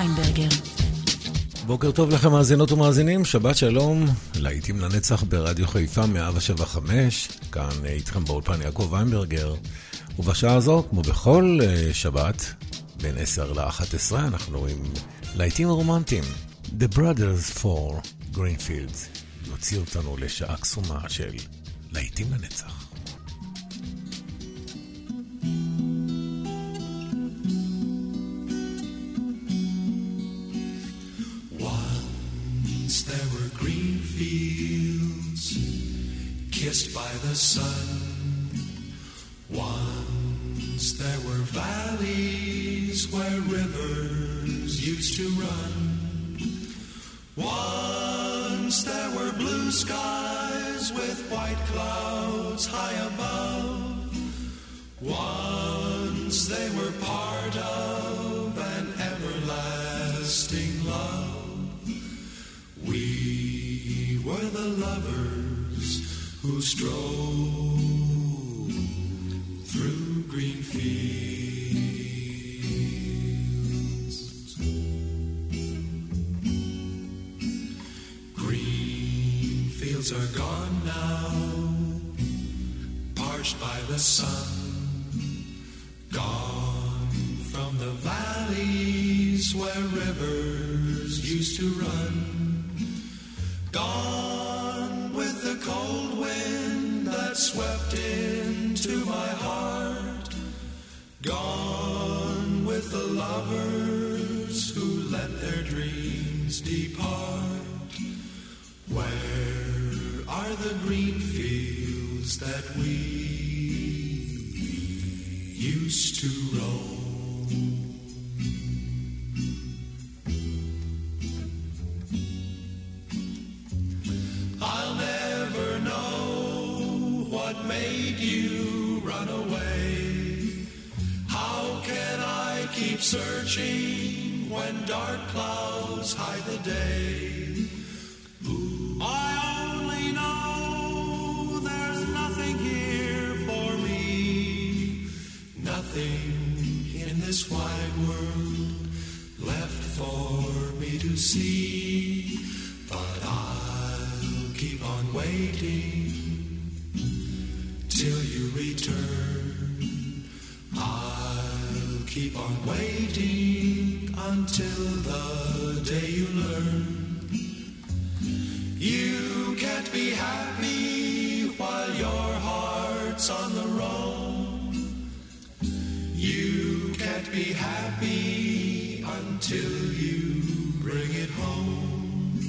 ויינברגר. בוקר טוב לכם מאזינות ומאזינים, שבת שלום, להיטים לנצח ברדיו חיפה 175, כאן איתכם באולפן יעקב ויינברגר, ובשעה הזו, כמו בכל uh, שבת, בין 10 ל-11, אנחנו עם להיטים רומנטיים, The Brothers for Greenfields, יוציא אותנו לשעה קסומה של להיטים לנצח. Kissed by the sun. Once there were valleys where rivers used to run. Once there were blue skies with white clouds high above. Once they were part of the lovers who stroll through green fields. Green fields are gone now, parched by the sun, the lovers who let their dreams depart. Where are the green fields that we used to roam? You bring it home.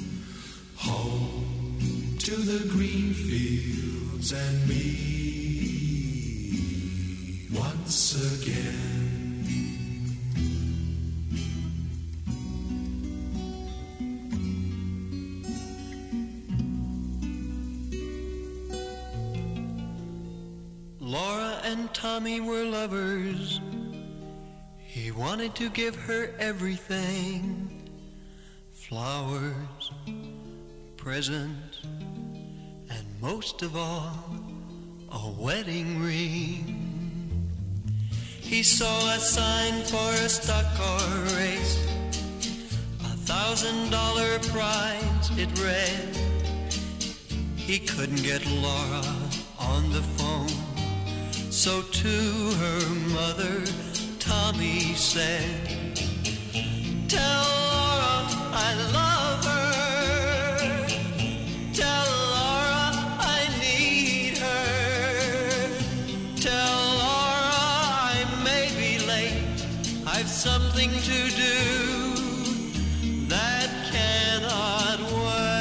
Home to the green fields and me once again. Laura and Tommy were lovers. He wanted to give her everything flowers, presents, and most of all, a wedding ring. He saw a sign for a stock car race, a thousand dollar prize it read. He couldn't get Laura on the phone, so to her mother, Tommy said, Tell Laura I love her. Tell Laura I need her. Tell Laura I may be late. I've something to do that cannot wait.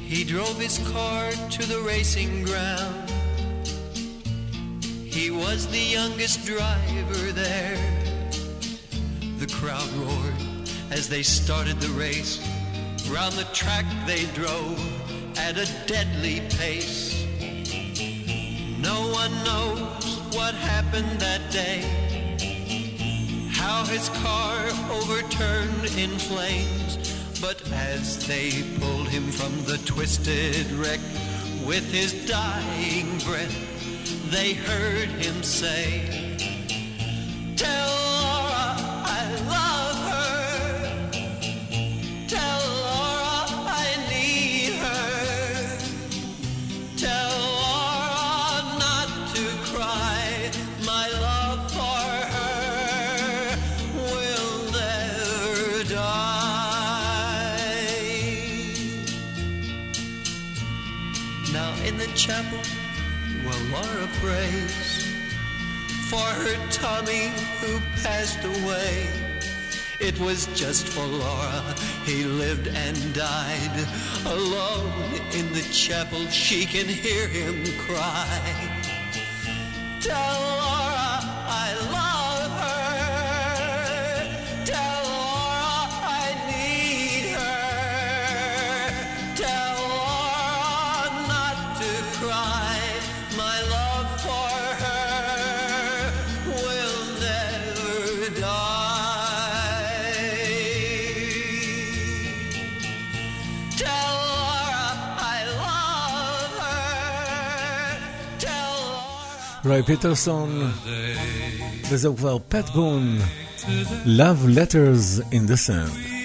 He drove his car to the racing ground. Was the youngest driver there. The crowd roared as they started the race. Round the track they drove at a deadly pace. No one knows what happened that day. How his car overturned in flames. But as they pulled him from the twisted wreck with his dying breath, they heard him say, Tell her Tommy who passed away. It was just for Laura he lived and died. Alone in the chapel, she can hear him cry. Tell רוי פיטרסון, וזהו כבר פט בון, Love Letters in the Sand.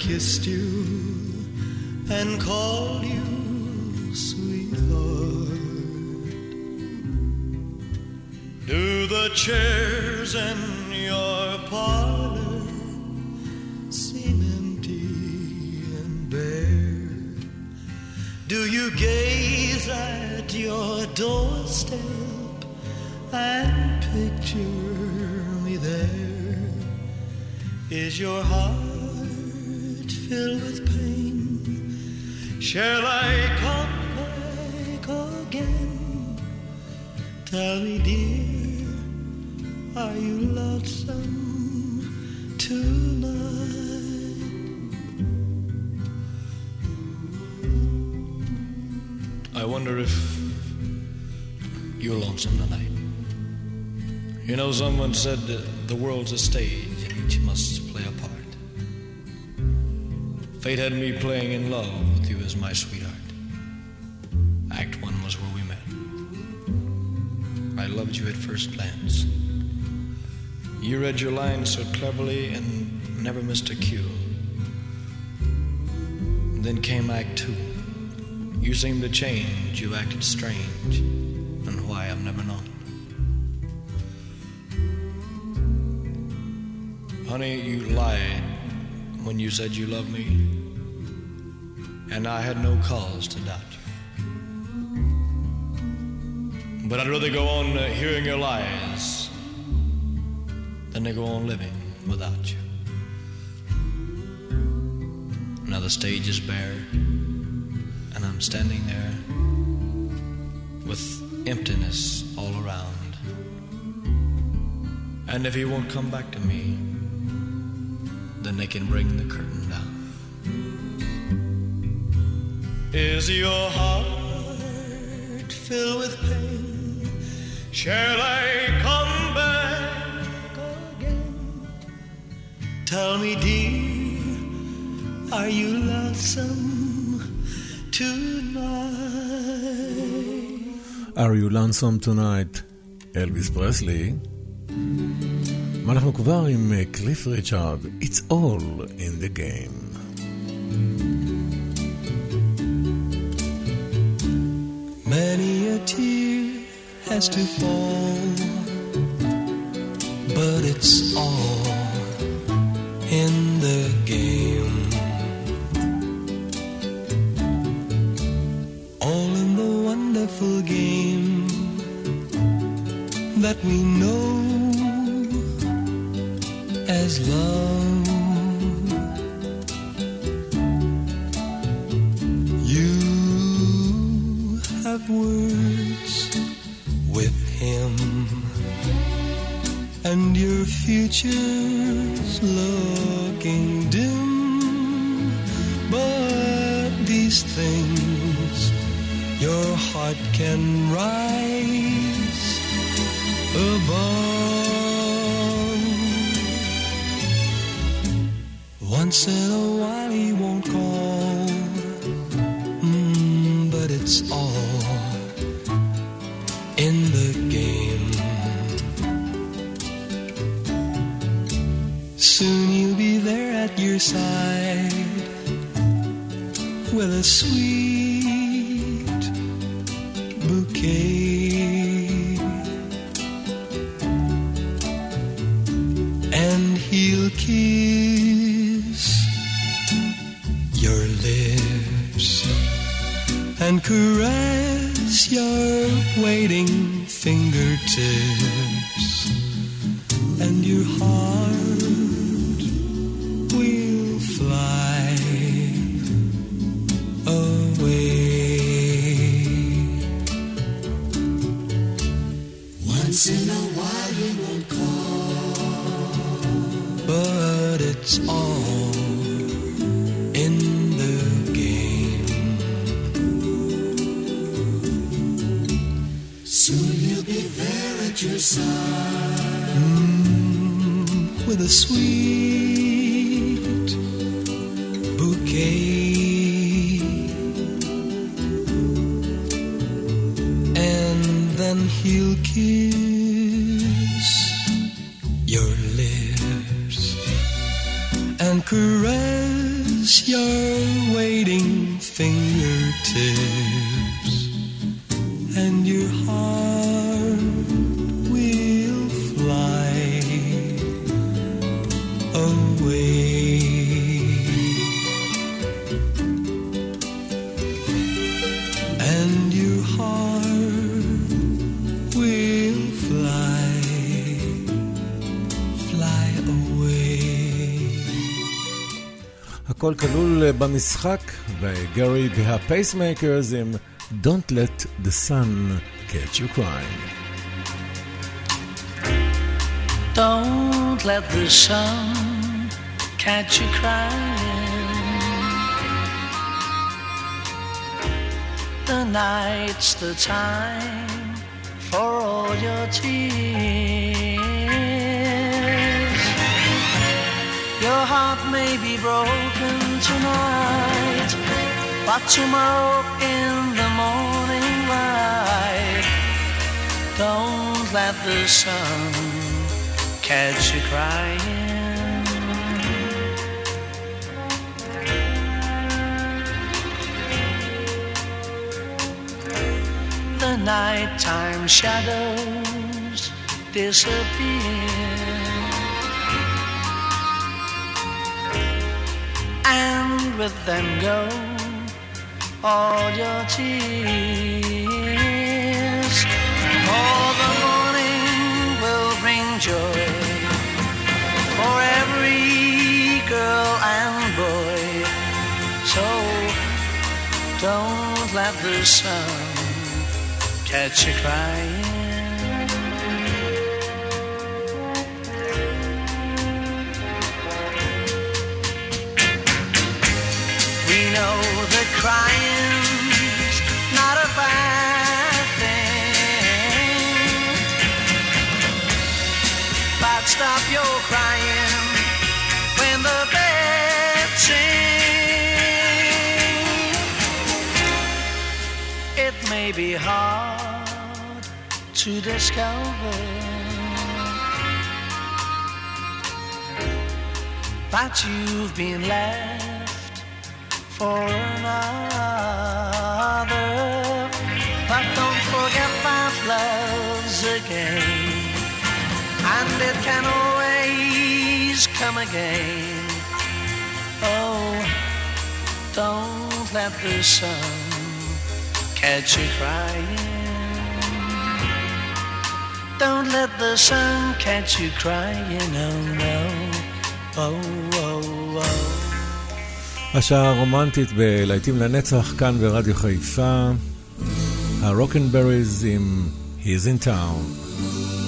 kissed you and called you sweetheart. Do the chairs in your parlor seem empty and bare? Do you gaze at your doorstep and picture me there? Is your heart? Are you lonesome tonight? I wonder if you're lonesome tonight. You know, someone said the world's a stage and each must play a part. Fate had me playing in love with you as my sweetheart. Act one was where we met. I loved you at first glance. You read your lines so cleverly and never missed a cue. Then came Act Two. You seemed to change, you acted strange, and why I've never known. Honey, you lied when you said you loved me, and I had no cause to doubt you. But I'd rather go on uh, hearing your lies than to go on living without you. Now the stage is bare, and I'm standing there with emptiness all around. And if he won't come back to me, then they can bring the curtain down. Is your heart filled with pain? Shall I come Tell me, dear, are you lonesome tonight? Are you lonesome tonight? אלוויס פרסלי. ואנחנו כבר עם קליף ריצ'ארד, It's all in the game. Many a tear has to fall, but it's all in the game. All in the wonderful game that we know as love. You have words with him, and your future's and caress your waiting fingertips, and your heart your side. with a sweet bouquet. And then he'll kiss הכל כלול במשחק, וגרי והפייסמייקרס עם Don't let the sun catch you crying. Don't let the sun catch you crying. The night's the time for all your tears. Heart may be broken tonight, but tomorrow in the morning light, don't let the sun catch you crying. The nighttime shadows disappear. And with them go all your tears. For the morning will bring joy for every girl and boy. So don't let the sun catch you crying. Know that crying's not a bad thing. But stop your crying when the birds sing. It may be hard to discover. That you've been left for another. But don't forget that love's a game, and it can always come again. Oh, don't let the sun catch you crying. Don't let the sun catch you crying, oh no, oh, oh, oh. השעה הרומנטית בלהיטים לנצח כאן ברדיו חיפה, הרוקנבריז עם He's in Town.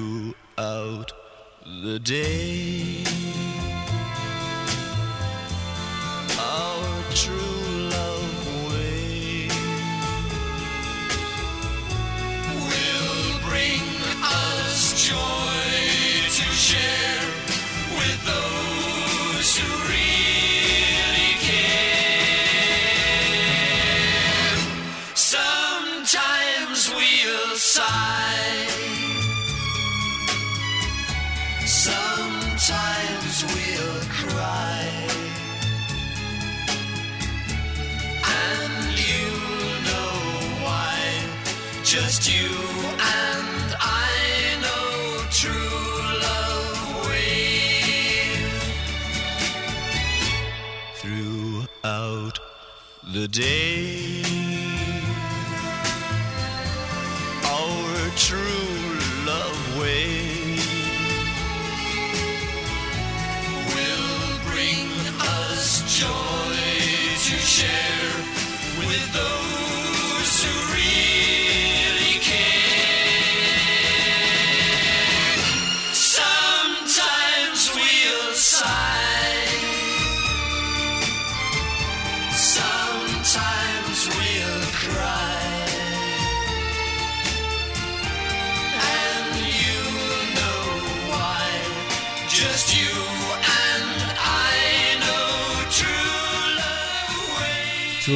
throughout the day. Our true The day.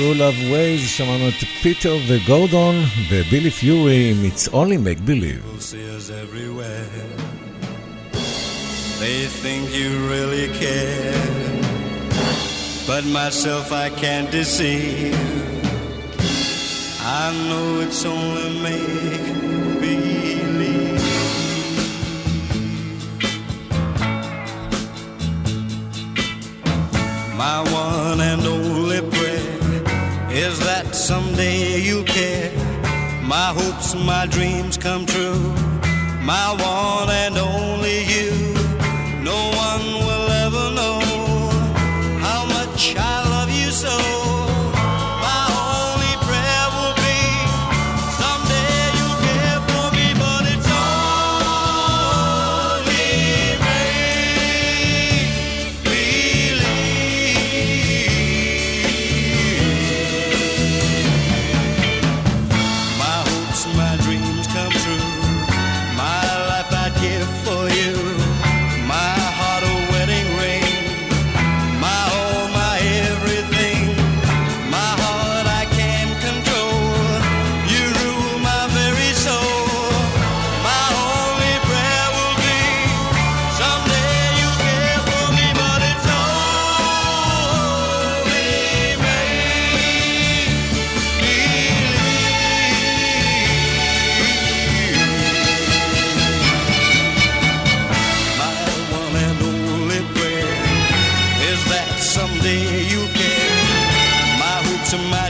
True Love Ways, שמענו את פיטר וגורדון ובילי פיורי עם It's Only Make Believe. They think you really care, but myself I can't deceive. I know it's only make believe. My one and only is that someday you'll care. My hopes, my dreams come true. My one and only you. to my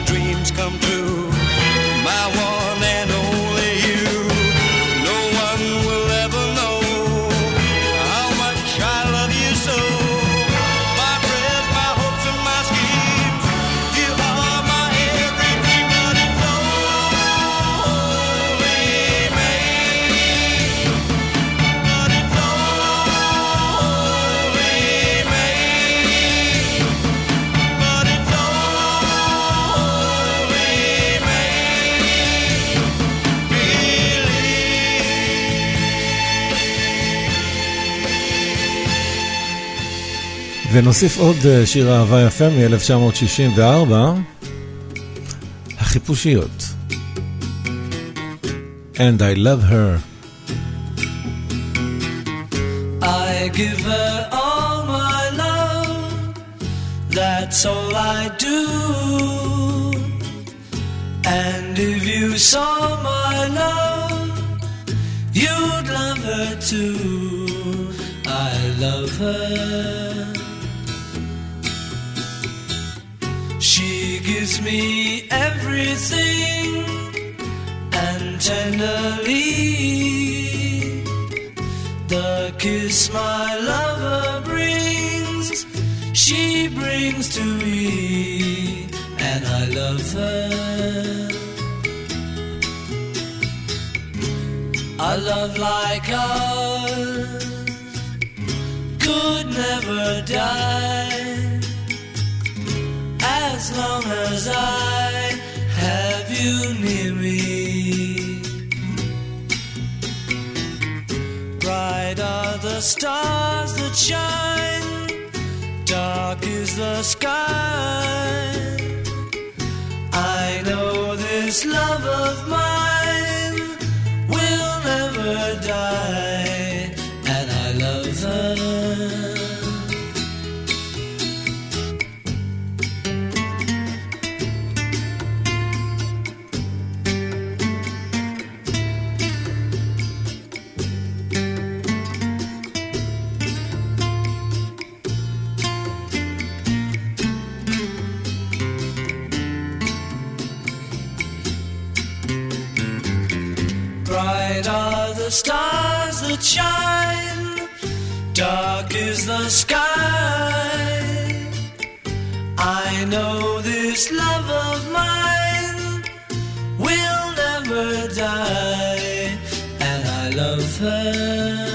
ונוסיף עוד שיר אהבה יפה מ-1964, החיפושיות. And I love her. I give her all my love, that's all I do. And if you saw my love, you'd love her too. I love her. Me everything and tenderly the kiss my lover brings, she brings to me, and I love her. A love like ours could never die long as I have you near me. Bright are the stars that shine, dark is the sky. I know this love of mine that shine, dark is the sky. I know this love of mine will never die, and I love her.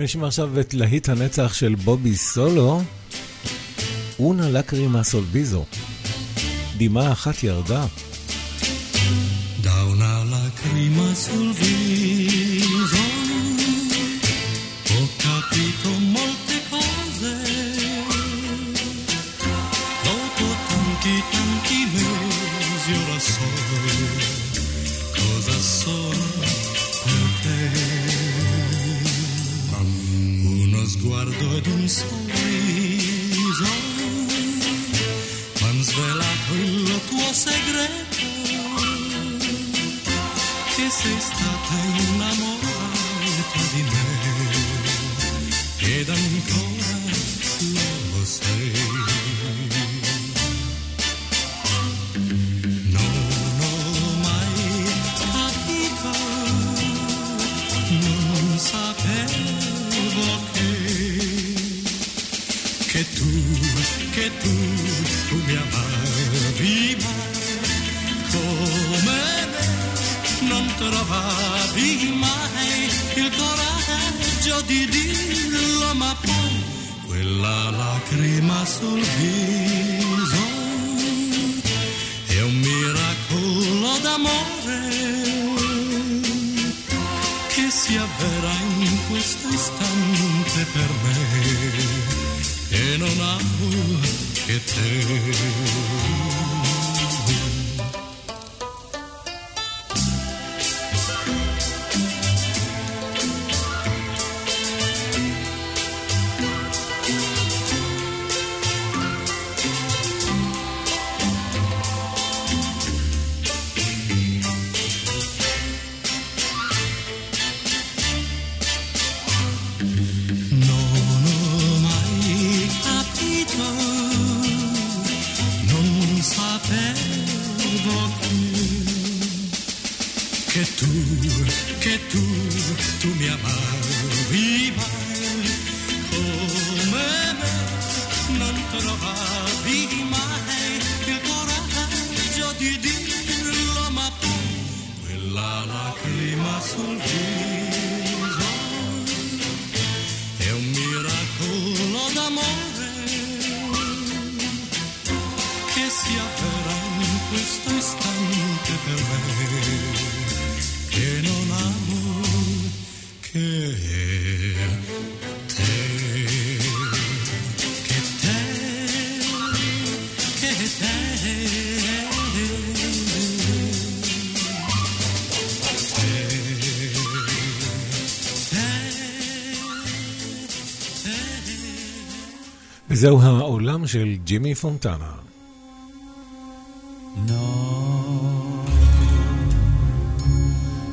נשמע עכשיו את להיט הנצח של בובי סולו, אונה לקרימה סולביזו. דמעה אחת ירדה. Da una lacrima וזהו העולם של ג'ימי פונטנה. No,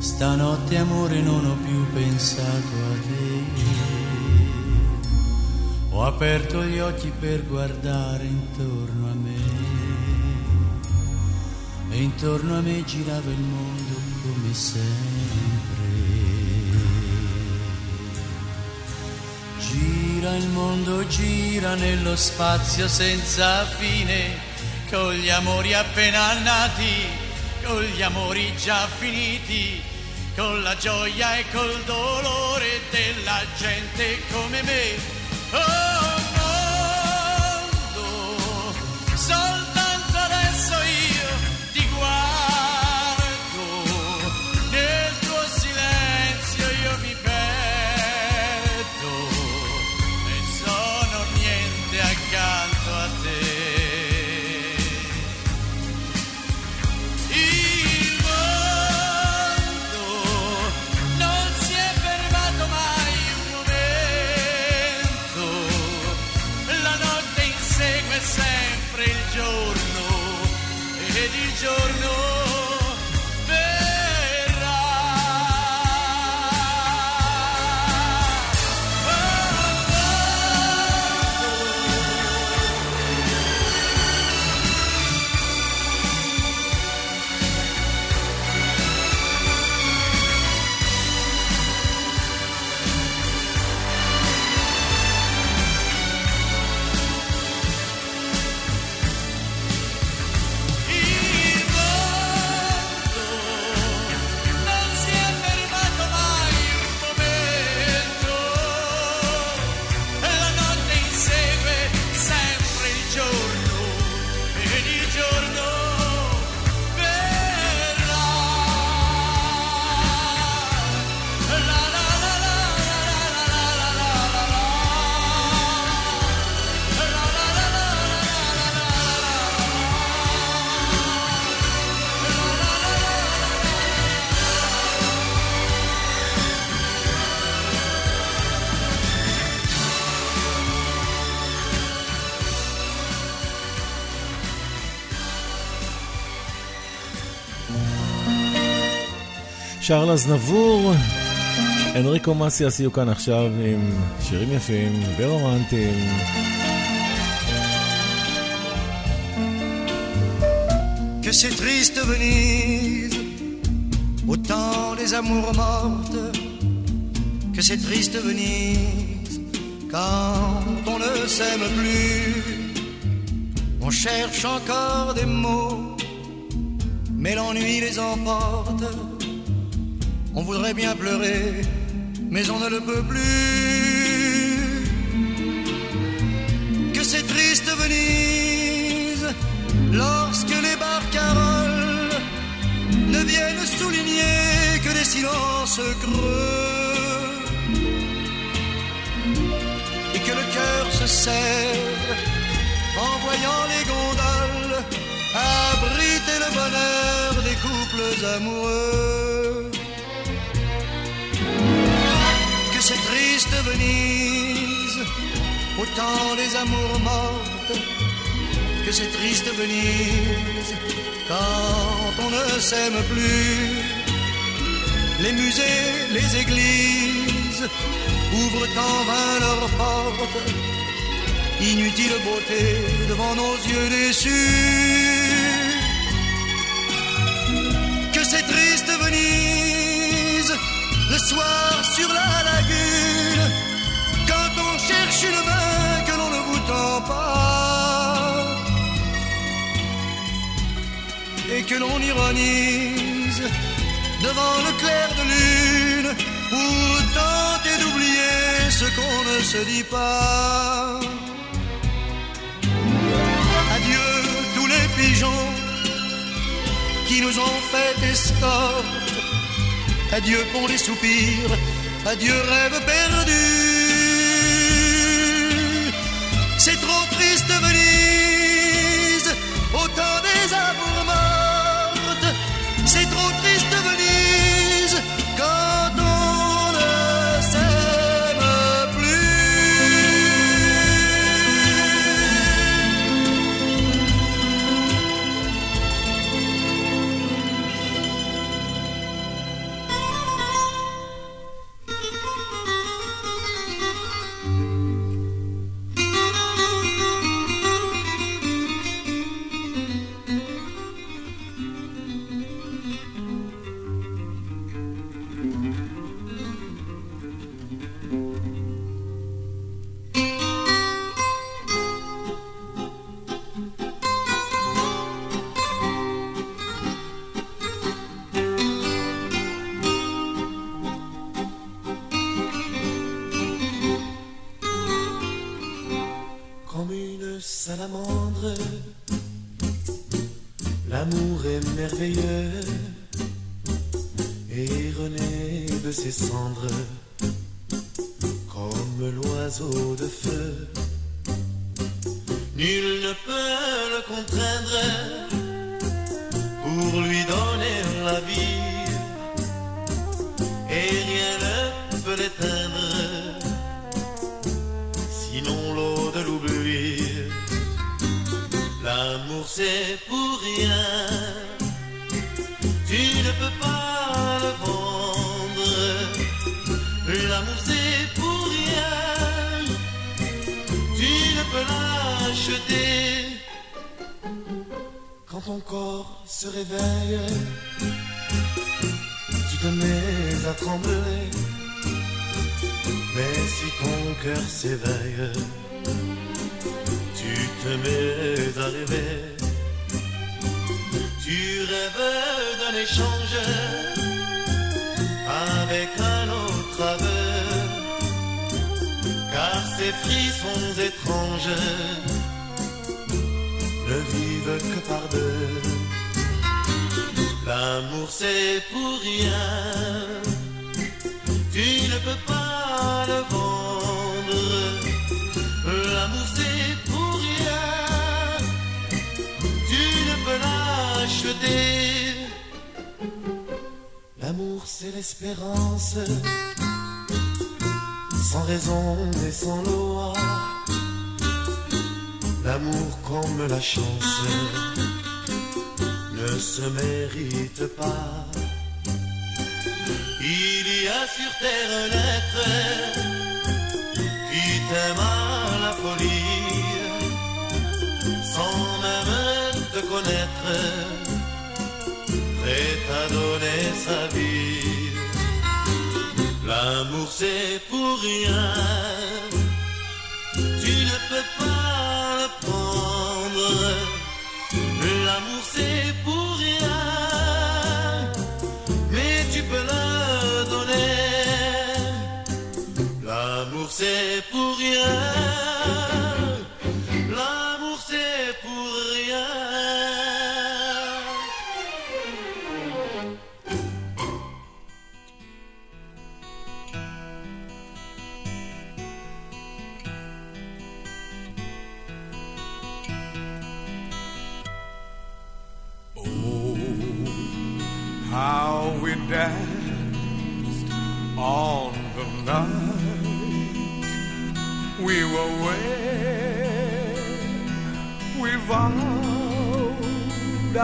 stanotte amore non ho più pensato a te. Ho aperto gli occhi per guardare intorno a me. E intorno a me girava il mondo come sempre. Gira il mondo, gira nello spazio senza fine, con gli amori appena nati, con gli amori già finiti, con la gioia e col dolore della gente come me. Oh שרל אזנבור, אנריקו מסיאס יהיו כאן עכשיו עם שירים יפים ורומנטיים. que c'est triste Venise, au temps des amours mortes, que c'est triste Venise, quand on ne s'aime plus, on cherche encore des mots, mais l'ennui les emporte, on voudrait bien pleurer, mais on ne le peut plus, que c'est triste Venise, lorsque les barcaroles ne viennent souligner que des silences creux et que le cœur se serre en voyant les gondoles abriter le bonheur des couples amoureux. Triste Venise, au temps des amours mortes que c'est triste Venise quand on ne s'aime plus. Les musées, les églises ouvrent en vain leurs portes. Inutile beauté devant nos yeux déçus. Que c'est triste Venise le soir sur la lagune cherche une main que l'on ne vous tend pas et que l'on ironise devant le clair de lune pour tenter d'oublier ce qu'on ne se dit pas. Adieu tous les pigeons qui nous ont fait escorte. Adieu pour les soupirs, adieu rêve perdu. Triste Venise, au temps des amours peux pas le vendre. L'amour c'est pour rien. Tu ne peux l'acheter. L'amour c'est l'espérance. Sans raison et sans loi. L'amour comme la chance ne se mérite pas. Il y a sur terre un être qui t'aime à la folie, sans même te connaître, prêt à donner sa vie. L'amour c'est pour rien, tu ne peux pas le prendre.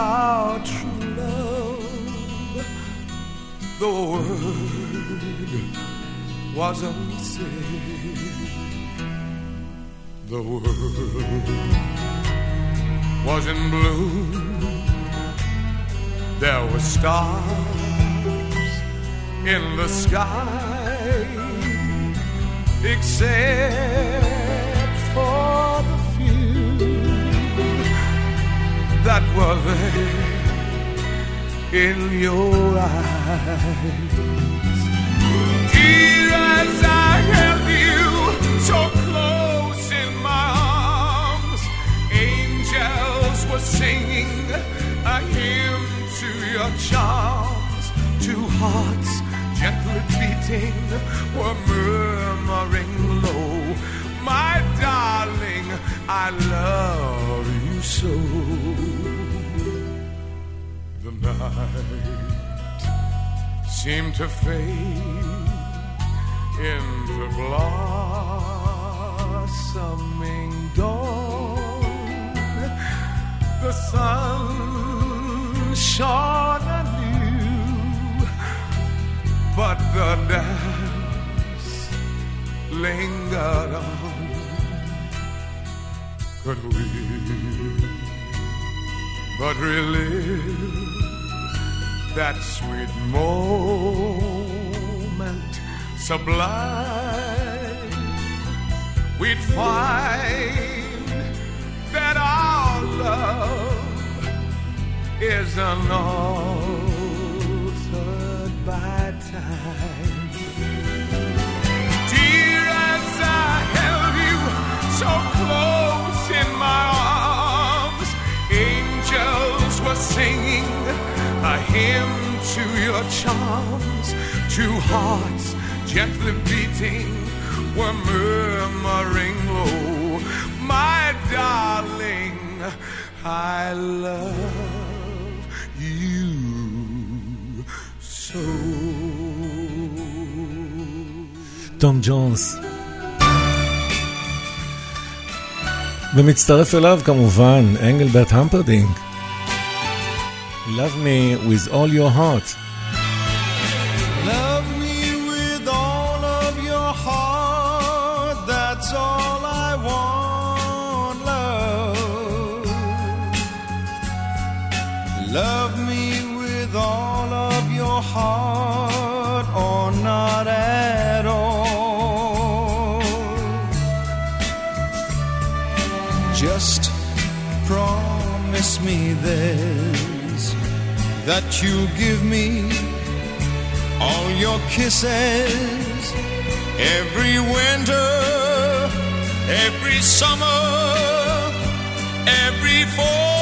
Our true love. The word wasn't said. The world was in blue. there were stars in the sky, except that were there in your eyes. Dear, as I held you so close in my arms, angels were singing a hymn to your charms. Two hearts gently beating were murmuring low. My darling, I love you so. The night seemed to fade into blossoming dawn. The sun shone anew, but the dance lingered on. Could we but relive that sweet moment sublime? We'd find that our love is unaltered by time. hymn to your charms. Two hearts gently beating were murmuring low. My darling, I love you so. Tom Jones. ומצטרף אליו כמובן אנגלברט המפרדינג. Love Me With All Your Heart. you'll give me all your kisses every winter, every summer, every fall.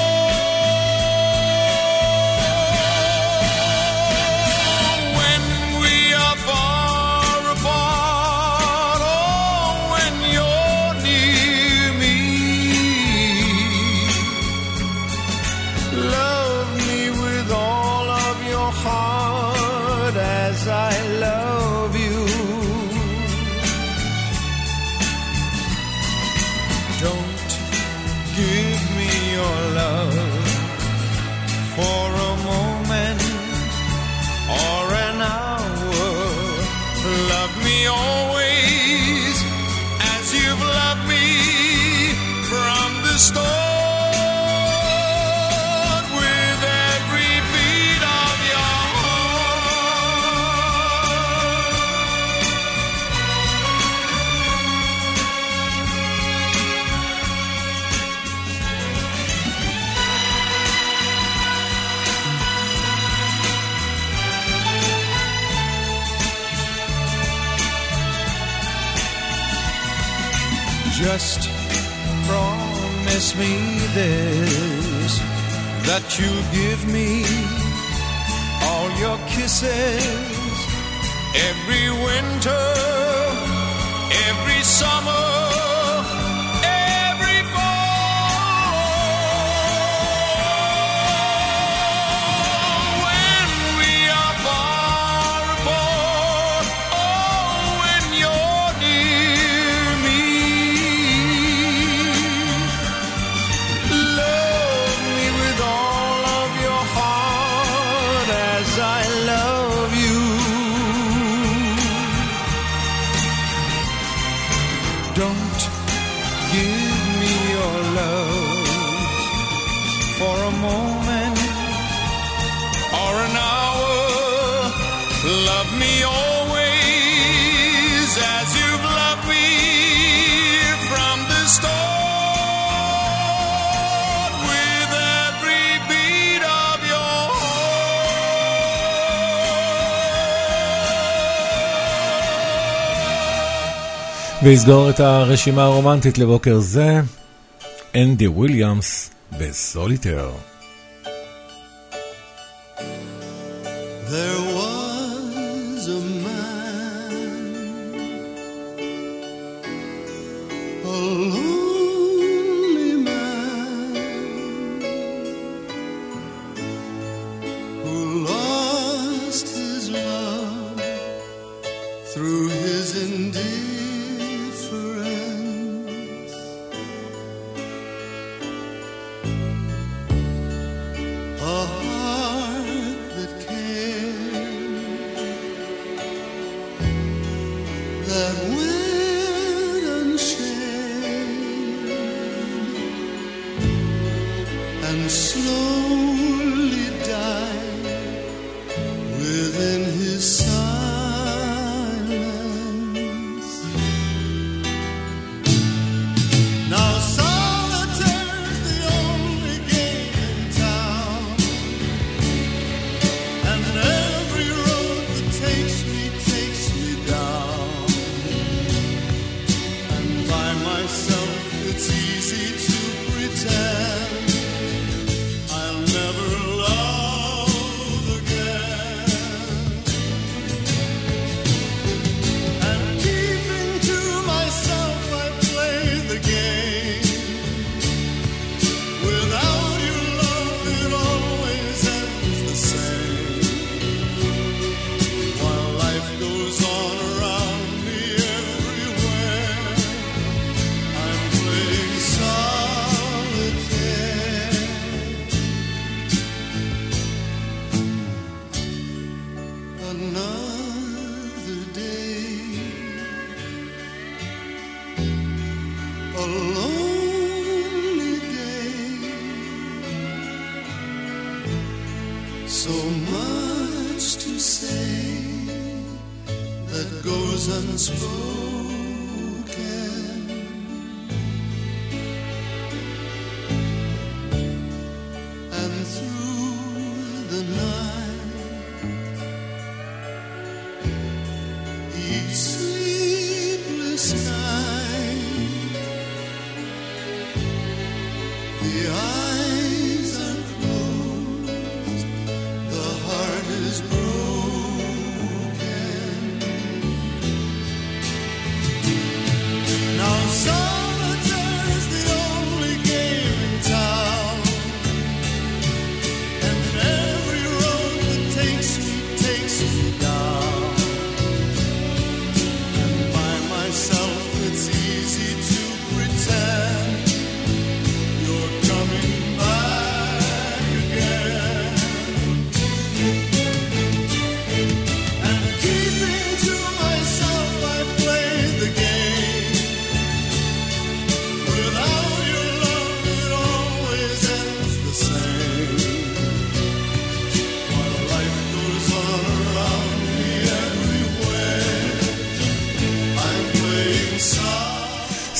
ויסגור את הרשימה הרומנטית לבוקר זה, אנדי וויליאמס בסוליטר.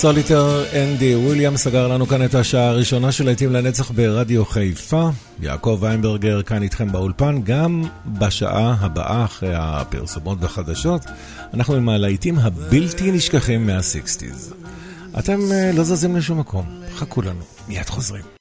סוליטר אנדי וויליאם סגר לנו כאן את השעה הראשונה של להיטים לנצח ברדיו חיפה. יעקב ויינברגר כאן איתכם באולפן, גם בשעה הבאה אחרי הפרסומות והחדשות, אנחנו עם הלהיטים הבלתי נשכחים מה-60's. אתם אה, לא זזים לשום מקום, חכו לנו, מיד חוזרים.